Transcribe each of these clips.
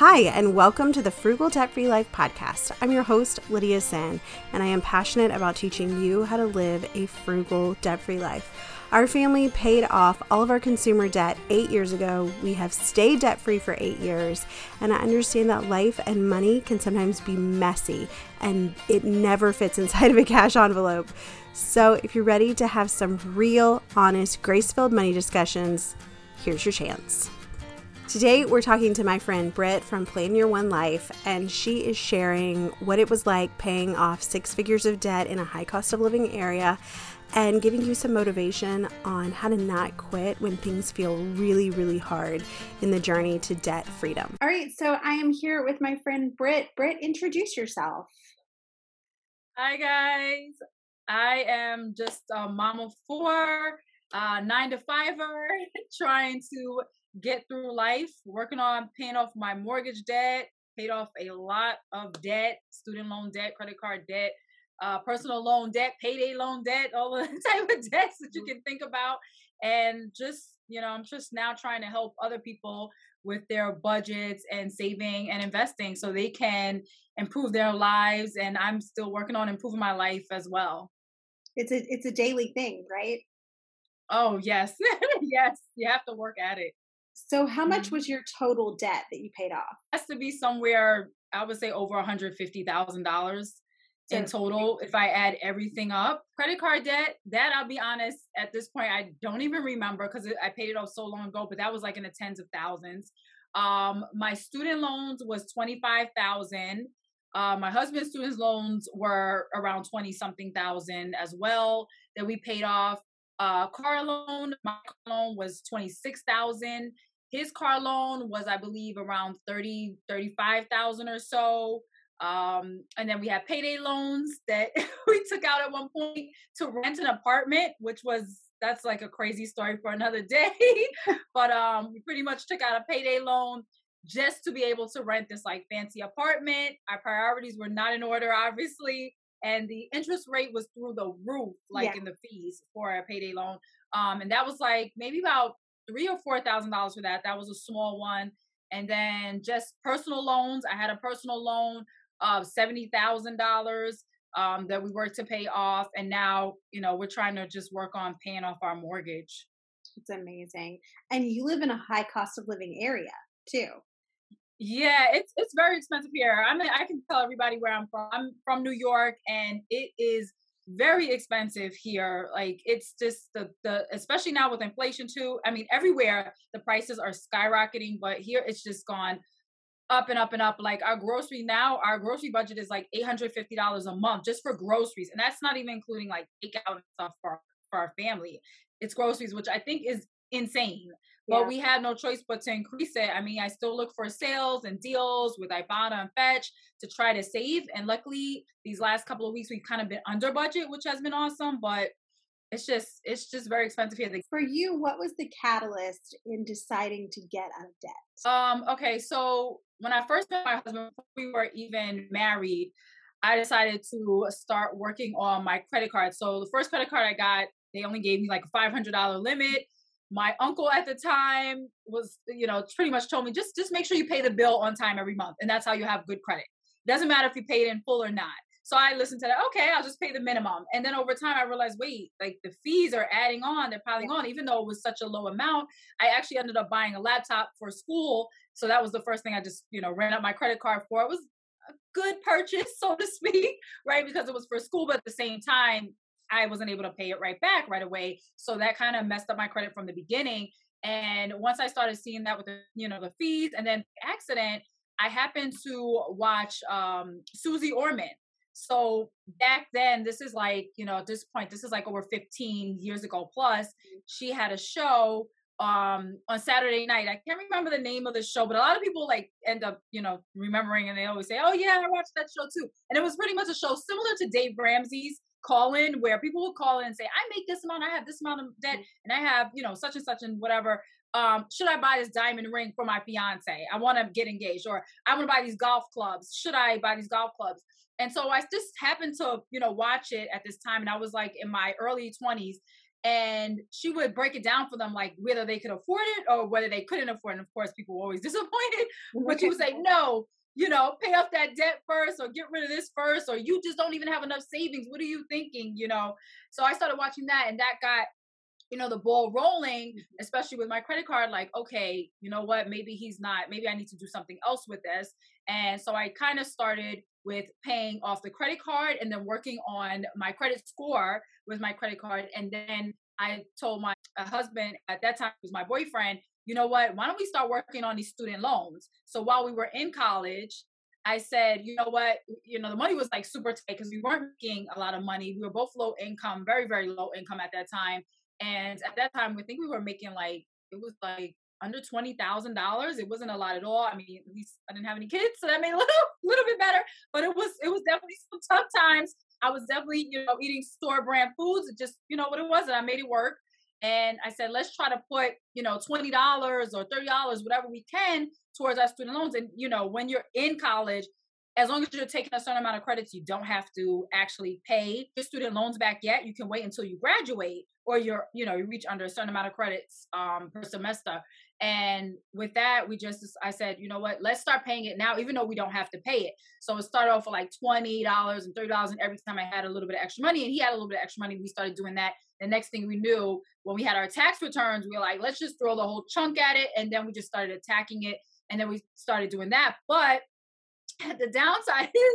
Hi, and welcome to the Frugal Debt Free Life podcast. I'm your host, Lydia Senn, and I am passionate about teaching you how to live a frugal, debt free life. Our family paid off all of our consumer debt eight years ago. We have stayed debt free for eight years, and I understand that life and money can sometimes be messy and it never fits inside of a cash envelope. So, if you're ready to have some real, honest, grace filled money discussions, here's your chance. Today, we're talking to my friend Britt from Plan Your One Life, and she is sharing what it was like paying off six figures of debt in a high cost of living area and giving you some motivation on how to not quit when things feel really, really hard in the journey to debt freedom. All right, so I am here with my friend Britt. Britt, introduce yourself. Hi, guys. I am just a mom of four, uh, nine to fiver, trying to get through life, working on paying off my mortgage debt, paid off a lot of debt, student loan debt, credit card debt, uh, personal loan debt, payday loan debt, all the type of debts that you can think about. And just, you know, I'm just now trying to help other people with their budgets and saving and investing so they can improve their lives. And I'm still working on improving my life as well. It's a it's a daily thing, right? Oh yes. yes. You have to work at it. So, how much mm-hmm. was your total debt that you paid off? It has to be somewhere, I would say, over $150,000 in total if I add everything up. Credit card debt, that I'll be honest, at this point, I don't even remember because I paid it off so long ago, but that was like in the tens of thousands. Um, my student loans was 25,000. Uh, my husband's student loans were around 20 something thousand as well that we paid off. Uh, car loan, my car loan was 26,000 his car loan was i believe around 30 35000 or so um, and then we had payday loans that we took out at one point to rent an apartment which was that's like a crazy story for another day. But um, we pretty much took out a payday loan just to be able to rent this like fancy apartment. Our priorities were not in order obviously and the interest rate was through the roof like yeah. in the fees for a payday loan. Um, and that was like maybe about three or four thousand dollars for that. That was a small one. And then just personal loans. I had a personal loan of seventy thousand dollars um, that we worked to pay off, and now you know we're trying to just work on paying off our mortgage. It's amazing, and you live in a high cost of living area too. Yeah, it's it's very expensive here. I mean, I can tell everybody where I'm from. I'm from New York, and it is very expensive here. Like it's just the the especially now with inflation too. I mean, everywhere the prices are skyrocketing, but here it's just gone up and up and up. Like our grocery now, our grocery budget is like eight hundred fifty dollars a month just for groceries, and that's not even including like takeout and stuff for for our family. It's groceries, which I think is insane. But yeah. we had no choice but to increase it. I mean, I still look for sales and deals with Ibotta and Fetch to try to save. And luckily, these last couple of weeks we've kind of been under budget, which has been awesome. But it's just it's just very expensive here. For you, what was the catalyst in deciding to get out of debt? Um, okay, so when I first met my husband, we were even married, I decided to start working on my credit card. So the first credit card I got, they only gave me like a five hundred dollar limit my uncle at the time was you know pretty much told me just just make sure you pay the bill on time every month and that's how you have good credit. Doesn't matter if you paid in full or not. So i listened to that okay i'll just pay the minimum. And then over time i realized wait like the fees are adding on they're piling on even though it was such a low amount i actually ended up buying a laptop for school. So that was the first thing i just you know ran up my credit card for. It was a good purchase so to speak right because it was for school but at the same time I wasn't able to pay it right back right away. So that kind of messed up my credit from the beginning. And once I started seeing that with the, you know, the fees and then the accident, I happened to watch um Suze Orman. So back then, this is like, you know, at this point, this is like over 15 years ago plus, mm-hmm. she had a show um on Saturday night. I can't remember the name of the show, but a lot of people like end up, you know, remembering and they always say, Oh yeah, I watched that show too. And it was pretty much a show similar to Dave Ramsey's call in where people will call in and say, I make this amount, I have this amount of debt, mm. and I have, you know, such and such and whatever. Um, should I buy this diamond ring for my fiance? I want to get engaged, or I want to buy these golf clubs. Should I buy these golf clubs? And so I just happened to, you know, watch it at this time, and I was like in my early 20s. and she would break it down for them like whether they could afford it or whether they couldn't afford it. And of course, people were always disappointed, but she would say, no, you know, pay off that debt first or get rid of this first, or you just don't even have enough savings. What are you thinking? You know, so I started watching that and that got you know the ball rolling mm-hmm. especially with my credit card like okay you know what maybe he's not maybe i need to do something else with this and so i kind of started with paying off the credit card and then working on my credit score with my credit card and then i told my husband at that time was my boyfriend you know what why don't we start working on these student loans so while we were in college I said, you know what, you know, the money was like super tight because we weren't making a lot of money. We were both low income, very, very low income at that time. And at that time, I think we were making like it was like under twenty thousand dollars. It wasn't a lot at all. I mean, at least I didn't have any kids, so that made a little little bit better. But it was it was definitely some tough times. I was definitely you know eating store brand foods. It just you know what it was, and I made it work. And I said, let's try to put you know twenty dollars or thirty dollars, whatever we can, towards our student loans. And you know, when you're in college, as long as you're taking a certain amount of credits, you don't have to actually pay your student loans back yet. You can wait until you graduate or you're, you know, you reach under a certain amount of credits um, per semester. And with that, we just, I said, you know what, let's start paying it now, even though we don't have to pay it. So it started off for like $20 and $30. And every time I had a little bit of extra money and he had a little bit of extra money, we started doing that. The next thing we knew, when we had our tax returns, we were like, let's just throw the whole chunk at it. And then we just started attacking it. And then we started doing that. But the downside is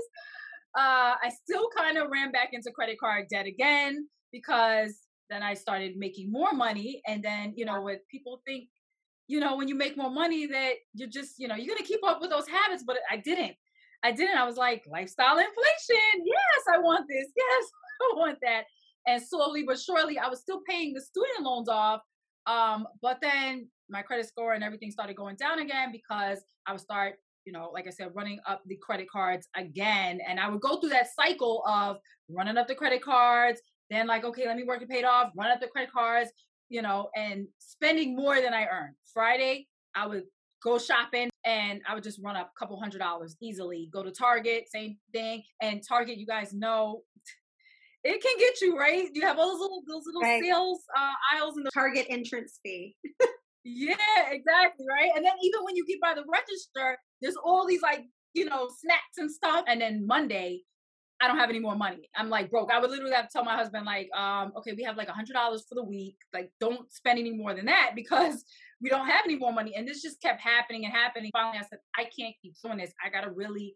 uh, I still kind of ran back into credit card debt again because then I started making more money. And then, you know, what people think, you know, when you make more money that you're just, you know, you're going to keep up with those habits. But I didn't. I didn't. I was like, lifestyle inflation. Yes, I want this. Yes, I want that. And slowly but surely, I was still paying the student loans off. Um, but then my credit score and everything started going down again because I would start you know, like I said, running up the credit cards again. And I would go through that cycle of running up the credit cards, then like, okay, let me work it off, run up the credit cards, you know, and spending more than I earned. Friday, I would go shopping and I would just run up a couple hundred dollars easily. Go to Target, same thing. And Target, you guys know, it can get you right. You have all those little those little right. sales uh, aisles in the Target entrance fee. yeah, exactly, right. And then even when you get by the register, there's all these like, you know, snacks and stuff. And then Monday, I don't have any more money. I'm like broke. I would literally have to tell my husband, like, um, okay, we have like a hundred dollars for the week. Like, don't spend any more than that because we don't have any more money. And this just kept happening and happening. Finally, I said, I can't keep doing this. I gotta really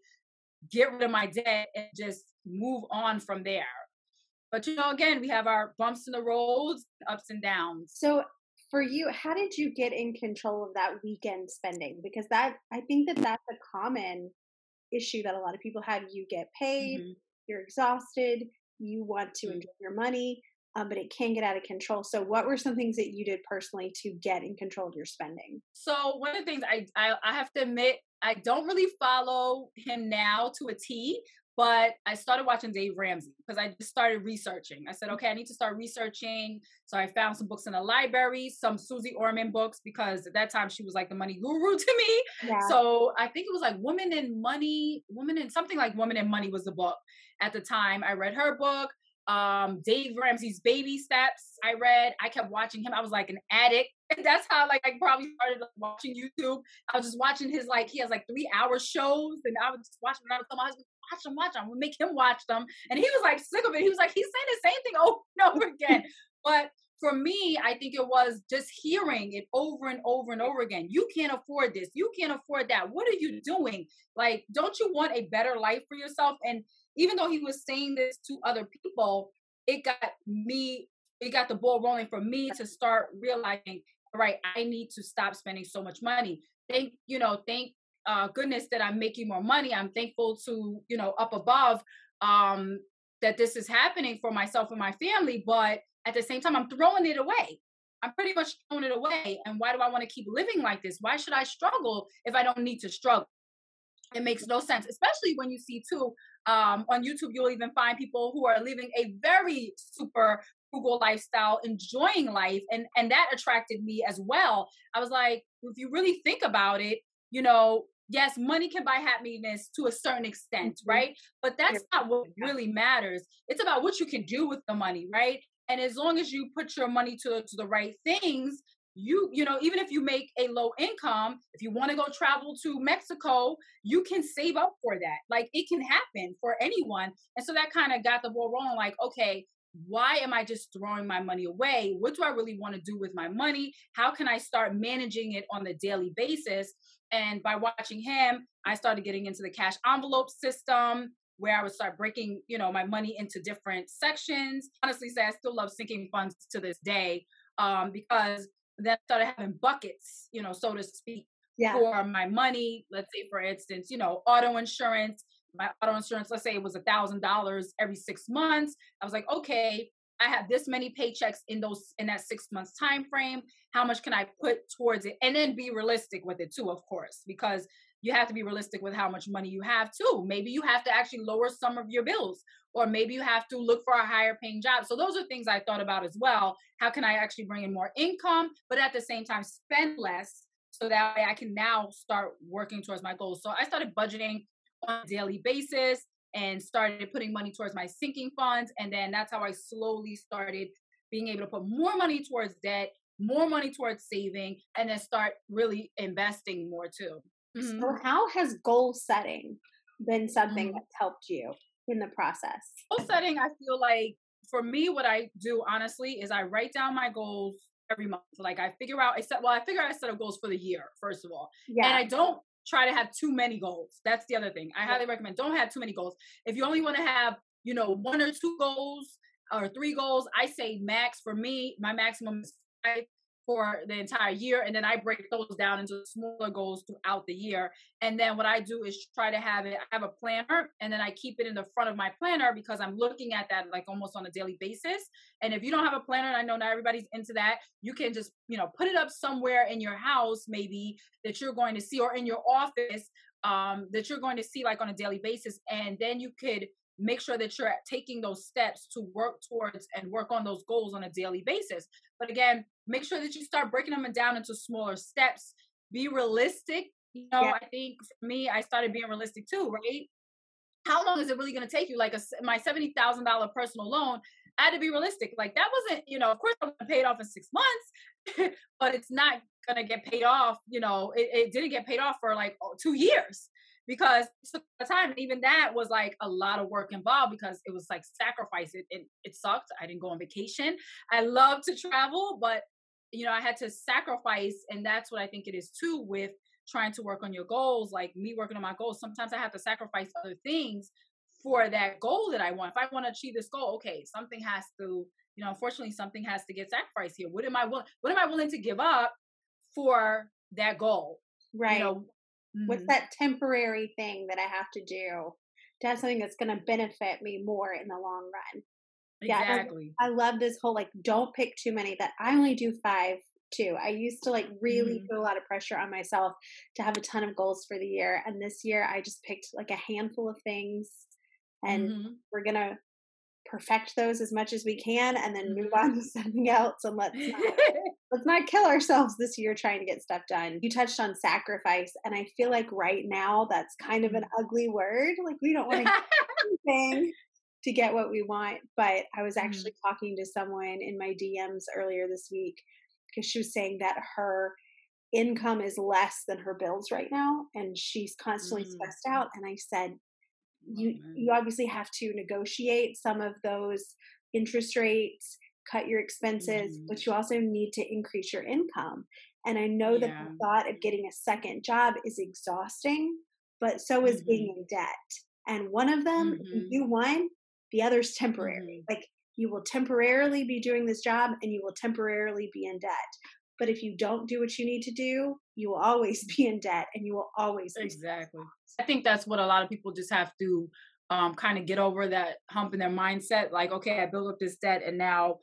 get rid of my debt and just move on from there. But you know, again, we have our bumps in the roads, ups and downs. So for you, how did you get in control of that weekend spending? Because that I think that that's a common issue that a lot of people have. You get paid, mm-hmm. You're exhausted, you want to mm-hmm. enjoy your money, um, but it can get out of control. So, what were some things that you did personally to get in control of your spending? So, one of the things I I, I have to admit, I don't really follow him now to a T, but I started watching Dave Ramsey because I just started researching. I said, mm. okay, I need to start researching. So I found some books in the library, some Suze Orman books because at that time she was like the money guru to me. Yeah. So I think it was like Woman in Money, Woman in something like Woman in Money was the book at the time. I read her book. Um, Dave Ramsey's Baby Steps. I read. I kept watching him. I was like an addict. And that's how like I probably started like, watching YouTube. I was just watching his like he has like three hour shows, and I would just watch. And I would tell my husband, watch them, watch them. We make him watch them. And he was like sick of it. He was like, he's saying the same thing over and over again. but for me, I think it was just hearing it over and over and over again. You can't afford this. You can't afford that. What are you doing? Like, don't you want a better life for yourself? And even though he was saying this to other people, it got me, it got the ball rolling for me to start realizing, right, I need to stop spending so much money. Thank, you know, thank uh, goodness that I'm making more money. I'm thankful to, you know, up above um, that this is happening for myself and my family. But at the same time, I'm throwing it away. I'm pretty much throwing it away. And why do I want to keep living like this? Why should I struggle if I don't need to struggle? It makes no sense, especially when you see too um, on YouTube. You'll even find people who are living a very super frugal lifestyle, enjoying life, and and that attracted me as well. I was like, if you really think about it, you know, yes, money can buy happiness to a certain extent, mm-hmm. right? But that's not what really matters. It's about what you can do with the money, right? And as long as you put your money to, to the right things, you you know even if you make a low income if you want to go travel to mexico you can save up for that. Like it can happen for anyone. And so that kind of got the ball rolling like okay why am i just throwing my money away? What do i really want to do with my money? How can i start managing it on a daily basis? And by watching him i started getting into the cash envelope system where I would start breaking, you know, my money into different sections. Honestly, say I still love sinking funds to this day um, because then started having buckets, you know, so to speak, yeah. for my money. Let's say, for instance, you know, auto insurance. My auto insurance, let's say it was a thousand dollars every six months. I was like, okay, I have this many paychecks in those in that six months time frame. How much can I put towards it? And then be realistic with it too, of course, because you have to be realistic with how much money you have too. Maybe you have to actually lower some of your bills, or maybe you have to look for a higher paying job. So those are things I thought about as well. How can I actually bring in more income, but at the same time spend less so that way I can now start working towards my goals. So I started budgeting on a daily basis and started putting money towards my sinking funds. And then that's how I slowly started being able to put more money towards debt, more money towards saving, and then start really investing more too. Mm-hmm. So, how has goal setting been something mm-hmm. that's helped you in the process? Goal setting, I feel like for me, what I do honestly is I write down my goals every month. Like I figure out, I set, well, I figure out a set of goals for the year, first of all. Yeah. And I don't try to have too many goals. That's the other thing. I highly recommend don't have too many goals. If you only want to have, you know, one or two goals or three goals, I say max for me, my maximum is five for the entire year and then I break those down into smaller goals throughout the year. And then what I do is try to have it I have a planner and then I keep it in the front of my planner because I'm looking at that like almost on a daily basis. And if you don't have a planner, I know not everybody's into that, you can just, you know, put it up somewhere in your house maybe that you're going to see or in your office um that you're going to see like on a daily basis and then you could make sure that you're taking those steps to work towards and work on those goals on a daily basis. But again, make sure that you start breaking them down into smaller steps. Be realistic. You know, yeah. I think for me, I started being realistic too, right? How long is it really going to take you? Like a, my seventy thousand dollar personal loan, I had to be realistic. Like that wasn't, you know, of course I'm going to pay it off in six months, but it's not going to get paid off. You know, it, it didn't get paid off for like two years because it took time. Even that was like a lot of work involved because it was like sacrifice. It, it, it sucked. I didn't go on vacation. I love to travel, but you know, I had to sacrifice. And that's what I think it is too with trying to work on your goals. Like me working on my goals, sometimes I have to sacrifice other things for that goal that I want. If I want to achieve this goal, okay, something has to, you know, unfortunately, something has to get sacrificed here. What am I willing? What am I willing to give up for that goal? Right. You know, Mm-hmm. What's that temporary thing that I have to do to have something that's going to benefit me more in the long run? Exactly. Yeah, I, love this whole like don't pick too many. That I only do five too. I used to like really mm-hmm. put a lot of pressure on myself to have a ton of goals for the year, and this year I just picked like a handful of things, and mm-hmm. we're gonna perfect those as much as we can, and then move on to mm-hmm. something else, and let's not, let's not kill ourselves this year trying to get stuff done. You touched on sacrifice, and I feel like right now that's kind of an mm-hmm. ugly word. Like we don't want to anything to get what we want. But I was actually mm. talking to someone in my DMs earlier this week because she was saying that her income is less than her bills right now and she's constantly mm. stressed out and i said you oh, you obviously have to negotiate some of those interest rates cut your expenses mm. but you also need to increase your income and i know yeah. that the thought of getting a second job is exhausting but so is mm-hmm. being in debt and one of them mm-hmm. if you do one the other's temporary. Mm-hmm. Like you will temporarily be doing this job and you will temporarily be in debt. But if you don't do what you need to do, you will always be in debt and you will always Exactly. I think that's what a lot of people just have to um, kind of get over that hump in their mindset. Like, okay, I built up this debt and now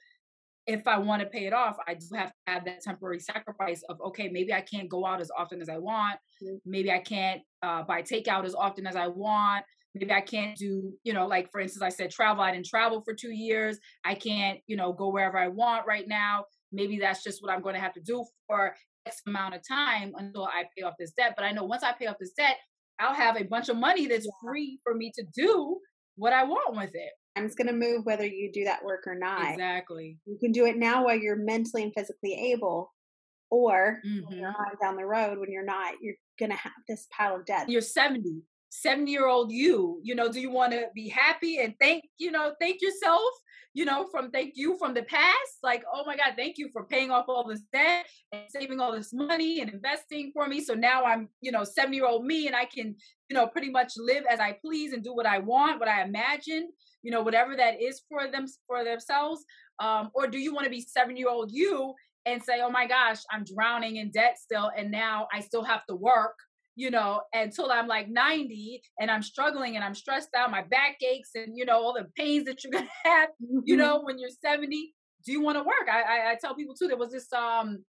if I want to pay it off, I do have to have that temporary sacrifice of okay, maybe I can't go out as often as I want. Mm-hmm. Maybe I can't uh, buy takeout as often as I want maybe I can't do, you know, like for instance, I said travel. I didn't travel for two years. I can't, you know, go wherever I want right now. Maybe that's just what I'm going to have to do for X amount of time until I pay off this debt. But I know once I pay off this debt, I'll have a bunch of money that's free for me to do what I want with it. time's going to move whether you do that work or not. Exactly. You can do it now while you're mentally and physically able, or mm-hmm. down the road when you're not, you're going to have this pile of debt. You're 70, 70 year old you, you know, do you want to be happy and thank, you know, thank yourself, you know, from thank you from the past? Like, oh my God, thank you for paying off all this debt and saving all this money and investing for me. So now I'm, you know, 70 year old me and I can, you know, pretty much live as I please and do what I want, what I imagine you know whatever that is for them for themselves um, or do you want to be seven year old you and say oh my gosh i'm drowning in debt still and now i still have to work you know until i'm like 90 and i'm struggling and i'm stressed out my back aches and you know all the pains that you're gonna have you mm-hmm. know when you're 70 do you want to work I, I, I tell people too there was this um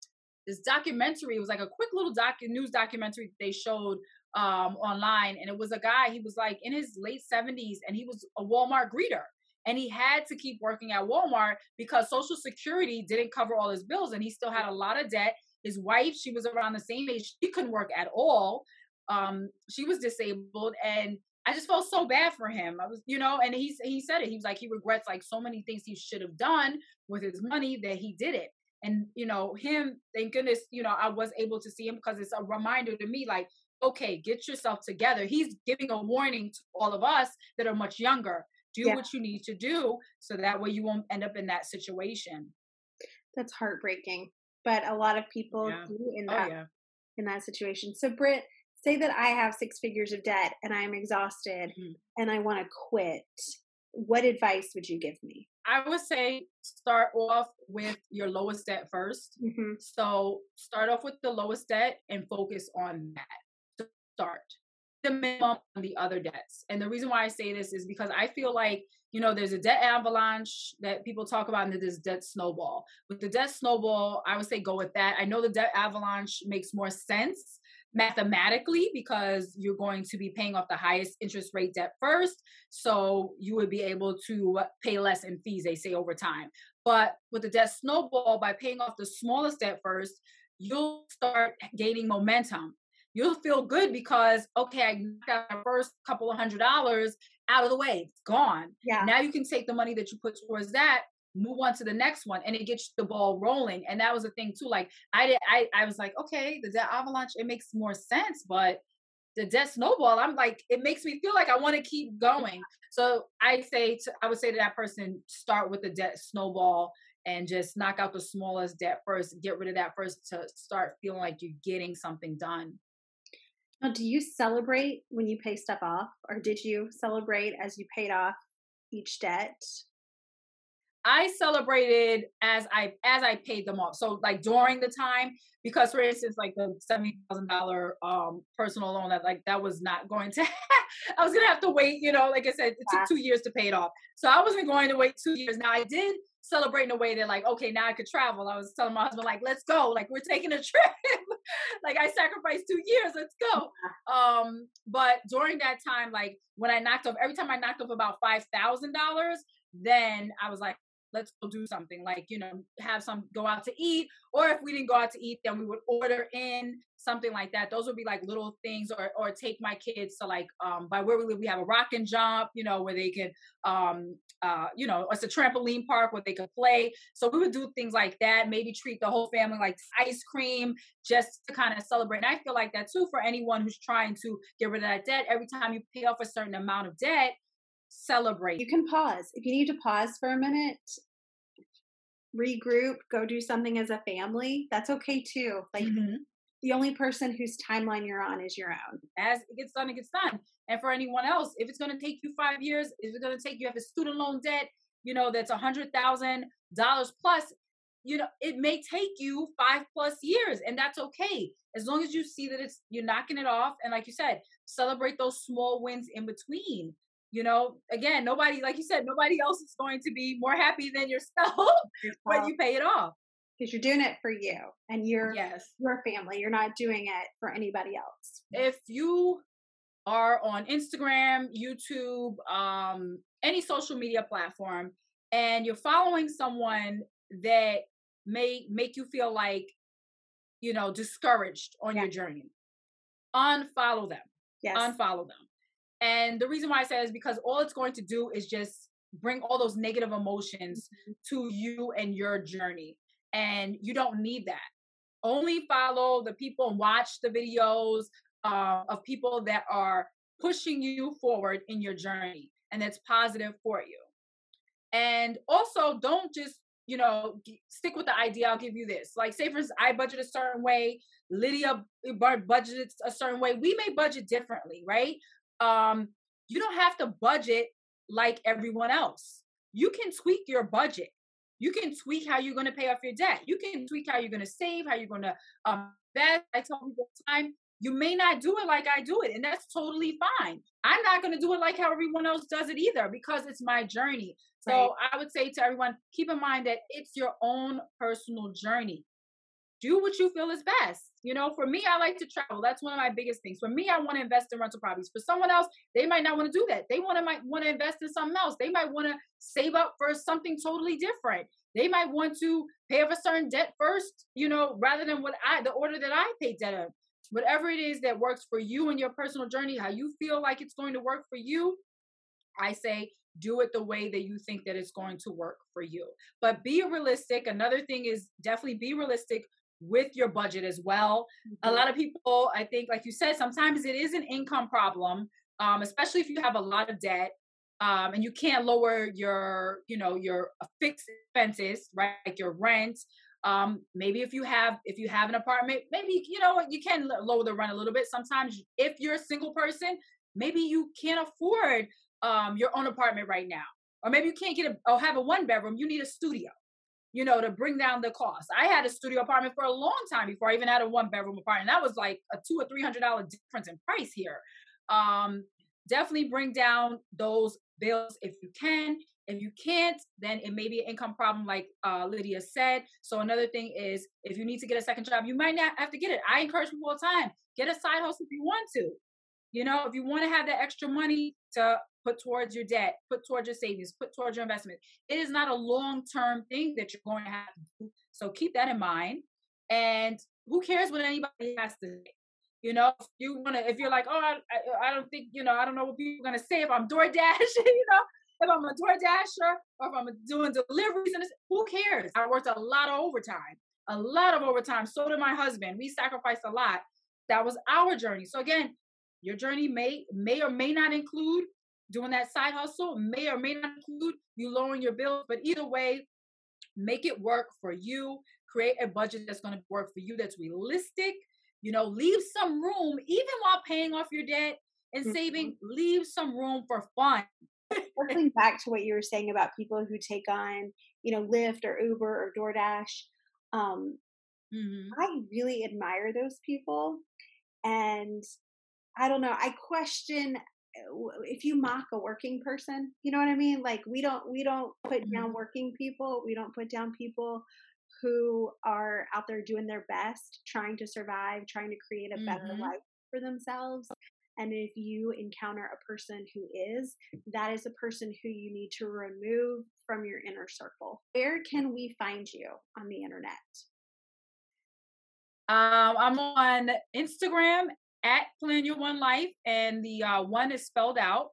this documentary it was like a quick little doc news documentary they showed um, online, and it was a guy. He was like in his late seventies, and he was a Walmart greeter, and he had to keep working at Walmart because Social Security didn't cover all his bills, and he still had a lot of debt. His wife, she was around the same age, she couldn't work at all. Um, she was disabled, and I just felt so bad for him. I was, you know, and he he said it. He was like he regrets like so many things he should have done with his money that he did it. And you know, him, thank goodness, you know, I was able to see him because it's a reminder to me, like okay, get yourself together. He's giving a warning to all of us that are much younger. Do yeah. what you need to do so that way you won't end up in that situation. That's heartbreaking. But a lot of people yeah. do in oh, that oh, yeah. in that situation. So Britt, say that I have six figures of debt and I'm exhausted mm-hmm. and I want to quit. What advice would you give me? I would say start off with your lowest debt 1st mm-hmm. So start off with the lowest debt and focus on that start the minimum on the other debts. And the reason why I say this is because I feel like, you know, there's a debt avalanche that people talk about, and there's this debt snowball. With the debt snowball, I would say go with that. I know the debt avalanche makes more sense mathematically because you're going to be paying off the highest interest rate debt first. So you would be able to uh, pay less in fees, they say over time. But with the debt snowball, by paying off the smallest debt first, you'll start gaining momentum you'll feel good because okay, I got my first couple of hundred dollars out of the way. It's gone. Yeah. Now you can take the money that you put towards that, move on to the next one, and it gets the ball rolling. And that was the thing too. Like I did, I I was like, okay, the debt avalanche, it makes more sense, but the debt snowball, I'm like, it makes me feel like I want to keep going. So I say to, I would say to that person, start with the debt snowball and just knock out the smallest debt first, get rid of that first to start feeling like you're getting something done. Now, do you celebrate when you pay stuff off, or did you celebrate as you paid off each debt? I celebrated as I as I paid them off. So like during the time, because for instance, like the seventy thousand dollar um personal loan that like that was not going to I was gonna have to wait, you know, like I said, it took two years to pay it off. So I wasn't going to wait two years. Now I did celebrate in a way that like, okay, now I could travel. I was telling my husband, like, let's go. Like we're taking a trip. like I sacrificed two years, let's go. Um, but during that time, like when I knocked off every time I knocked off about five thousand dollars, then I was like, let's go do something like you know have some go out to eat or if we didn't go out to eat then we would order in something like that. Those would be like little things or or take my kids to like um by where we live we have a Rockin' Jump you know where they can um uh you know it's a trampoline park where they could play. So we would do things like that maybe treat the whole family like ice cream just to kind of celebrate. And i feel like that too for anyone who's trying to get rid of that debt every time you pay off a certain amount of debt celebrate. You can pause. If you need to pause for a minute, regroup, go do something as a family, that's okay too. Like mm-hmm. the only person whose timeline you're on is your own. As it gets done, it gets done. And for anyone else, if it's going to take you five years, if it's going to take you have a student loan debt, you know that's a hundred thousand dollars plus. You know, it may take you five plus years, and that's okay as long as you see that it's you're knocking it off. And like you said, celebrate those small wins in between you know again nobody like you said nobody else is going to be more happy than yourself when you pay it off. Because you're doing it for you and your yes. your family you're not doing it for anybody else. If you are on instagram youtube um any social media platform and you're following someone that may make you feel like you know discouraged on yeah. your journey unfollow them yes. unfollow them and the reason why I say is because all it's going to do is just bring all those negative emotions mm-hmm. to you and your journey. And you don't need that. Only follow the people and watch the videos uh, of people that are pushing you forward in your journey and that's positive for you. And also, don't just you know stick with the idea. I'll give you this. Like, say for instance, I budget a certain way. Lydia budgets a certain way. We may budget differently, right? Um, you don't have to budget like everyone else. You can tweak your budget. You can tweak how you're going to pay off your debt. You can tweak how you're going to save, how you're going to um, invest. I tell people all the time, you may not do it like I do it, and that's totally fine. I'm not going to do it like how everyone else does it either because it's my journey. So right. I would say to everyone, keep in mind that it's your own personal journey. Do what you feel is best. You know, for me, I like to travel. That's one of my biggest things. For me, I want to invest in rental properties. For someone else, they might not want to do that. They want to might want to invest in something else. They might want to save up for something totally different. They might want to pay off a certain debt first, you know, rather than what I the order that I pay debt of whatever it is that works for you and your personal journey, how you feel like it's going to work for you, I say do it the way that you think that it's going to work for you. But be realistic. Another thing is definitely be realistic with your budget as well. Mm-hmm. A lot of people, I think, like you said, sometimes it is an income problem, um, especially if you have a lot of debt. Um, and you can't lower your, you know, your fixed expenses, right? Like your rent, um maybe if you have if you have an apartment maybe you know you can lower the rent a little bit sometimes if you're a single person maybe you can't afford um your own apartment right now or maybe you can't get a or have a one bedroom you need a studio you know to bring down the cost i had a studio apartment for a long time before i even had a one bedroom apartment that was like a two or three hundred dollar difference in price here um definitely bring down those bills if you can if you can't, then it may be an income problem, like uh, Lydia said. So another thing is, if you need to get a second job, you might not have to get it. I encourage people all the time: get a side hustle if you want to. You know, if you want to have that extra money to put towards your debt, put towards your savings, put towards your investment, it is not a long term thing that you're going to have to do. So keep that in mind. And who cares what anybody has to say? You know, if you want to, if you're like, oh, I, I, don't think, you know, I don't know what people are going to say if I'm DoorDash, you know, if I'm a DoorDasher or if I'm doing deliveries, and who cares? I worked a lot of overtime, a lot of overtime. So did my husband. We sacrificed a lot. That was our journey. So again, your journey may may or may not include doing that side hustle, may or may not include you lowering your bills, but either way, make it work for you. Create a budget that's going to work for you. That's realistic. You know, leave some room, even while paying off your debt and saving. Mm-hmm. Leave some room for fun circling back to what you were saying about people who take on, you know, Lyft or Uber or DoorDash, um, mm-hmm. I really admire those people. And I don't know, I question uh, if you mock a working person, you know what I mean? Like we don't we don't put mm-hmm. down working people. We don't put down people who are out there doing their best, trying to survive, trying to create a better mm-hmm. life for themselves. And if you encounter a person who is, that is a person who you need to remove from your inner circle. Where can we find you on the internet? Um, I'm on Instagram at Plan Your One Life, and the uh, one is spelled out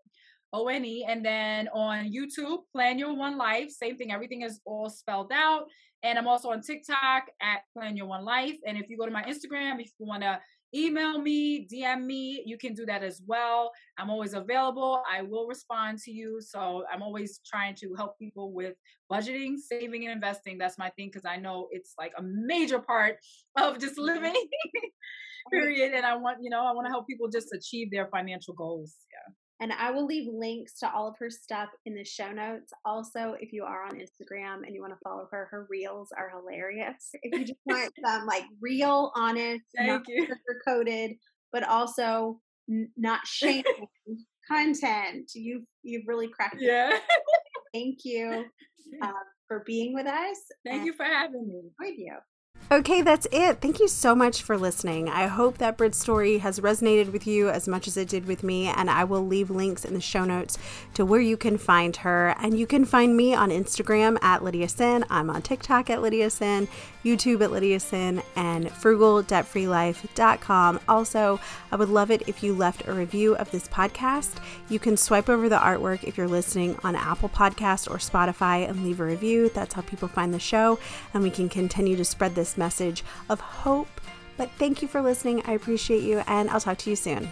O N E. And then on YouTube, Plan Your One Life, same thing. Everything is all spelled out. And I'm also on TikTok at Plan Your One Life. And if you go to my Instagram, if you want to email me, DM me. You can do that as well. I'm always available. I will respond to you. So I'm always trying to help people with budgeting, saving, and investing. That's my thing because I know it's like a major part of just living. period. And I want, you know, I want to help people just achieve their financial goals. Yeah. And I will leave links to all of her stuff in the show notes. Also, if you are on Instagram and you want to follow her, her reels are hilarious. If you just want some like real, honest, Thank not coated, but also n- not shaming content, you've you've really cracked. Yeah. Thank you uh, for being with us. Thank you for having me. With you. Okay, that's it. Thank you so much for listening. I hope that Britt's story has resonated with you as much as it did with me, and I will leave links in the show notes to where you can find her. And you can find me on Instagram at Lydia Senn. I'm on TikTok at Lydia Senn, YouTube at Lydia Senn, and frugaldebtfreelife.com. Also, I would love it if you left a review of this podcast. You can swipe over the artwork if you're listening on Apple Podcast or Spotify and leave a review. That's how people find the show, and we can continue to spread message of hope. But thank you for listening. I appreciate you, and I'll talk to you soon.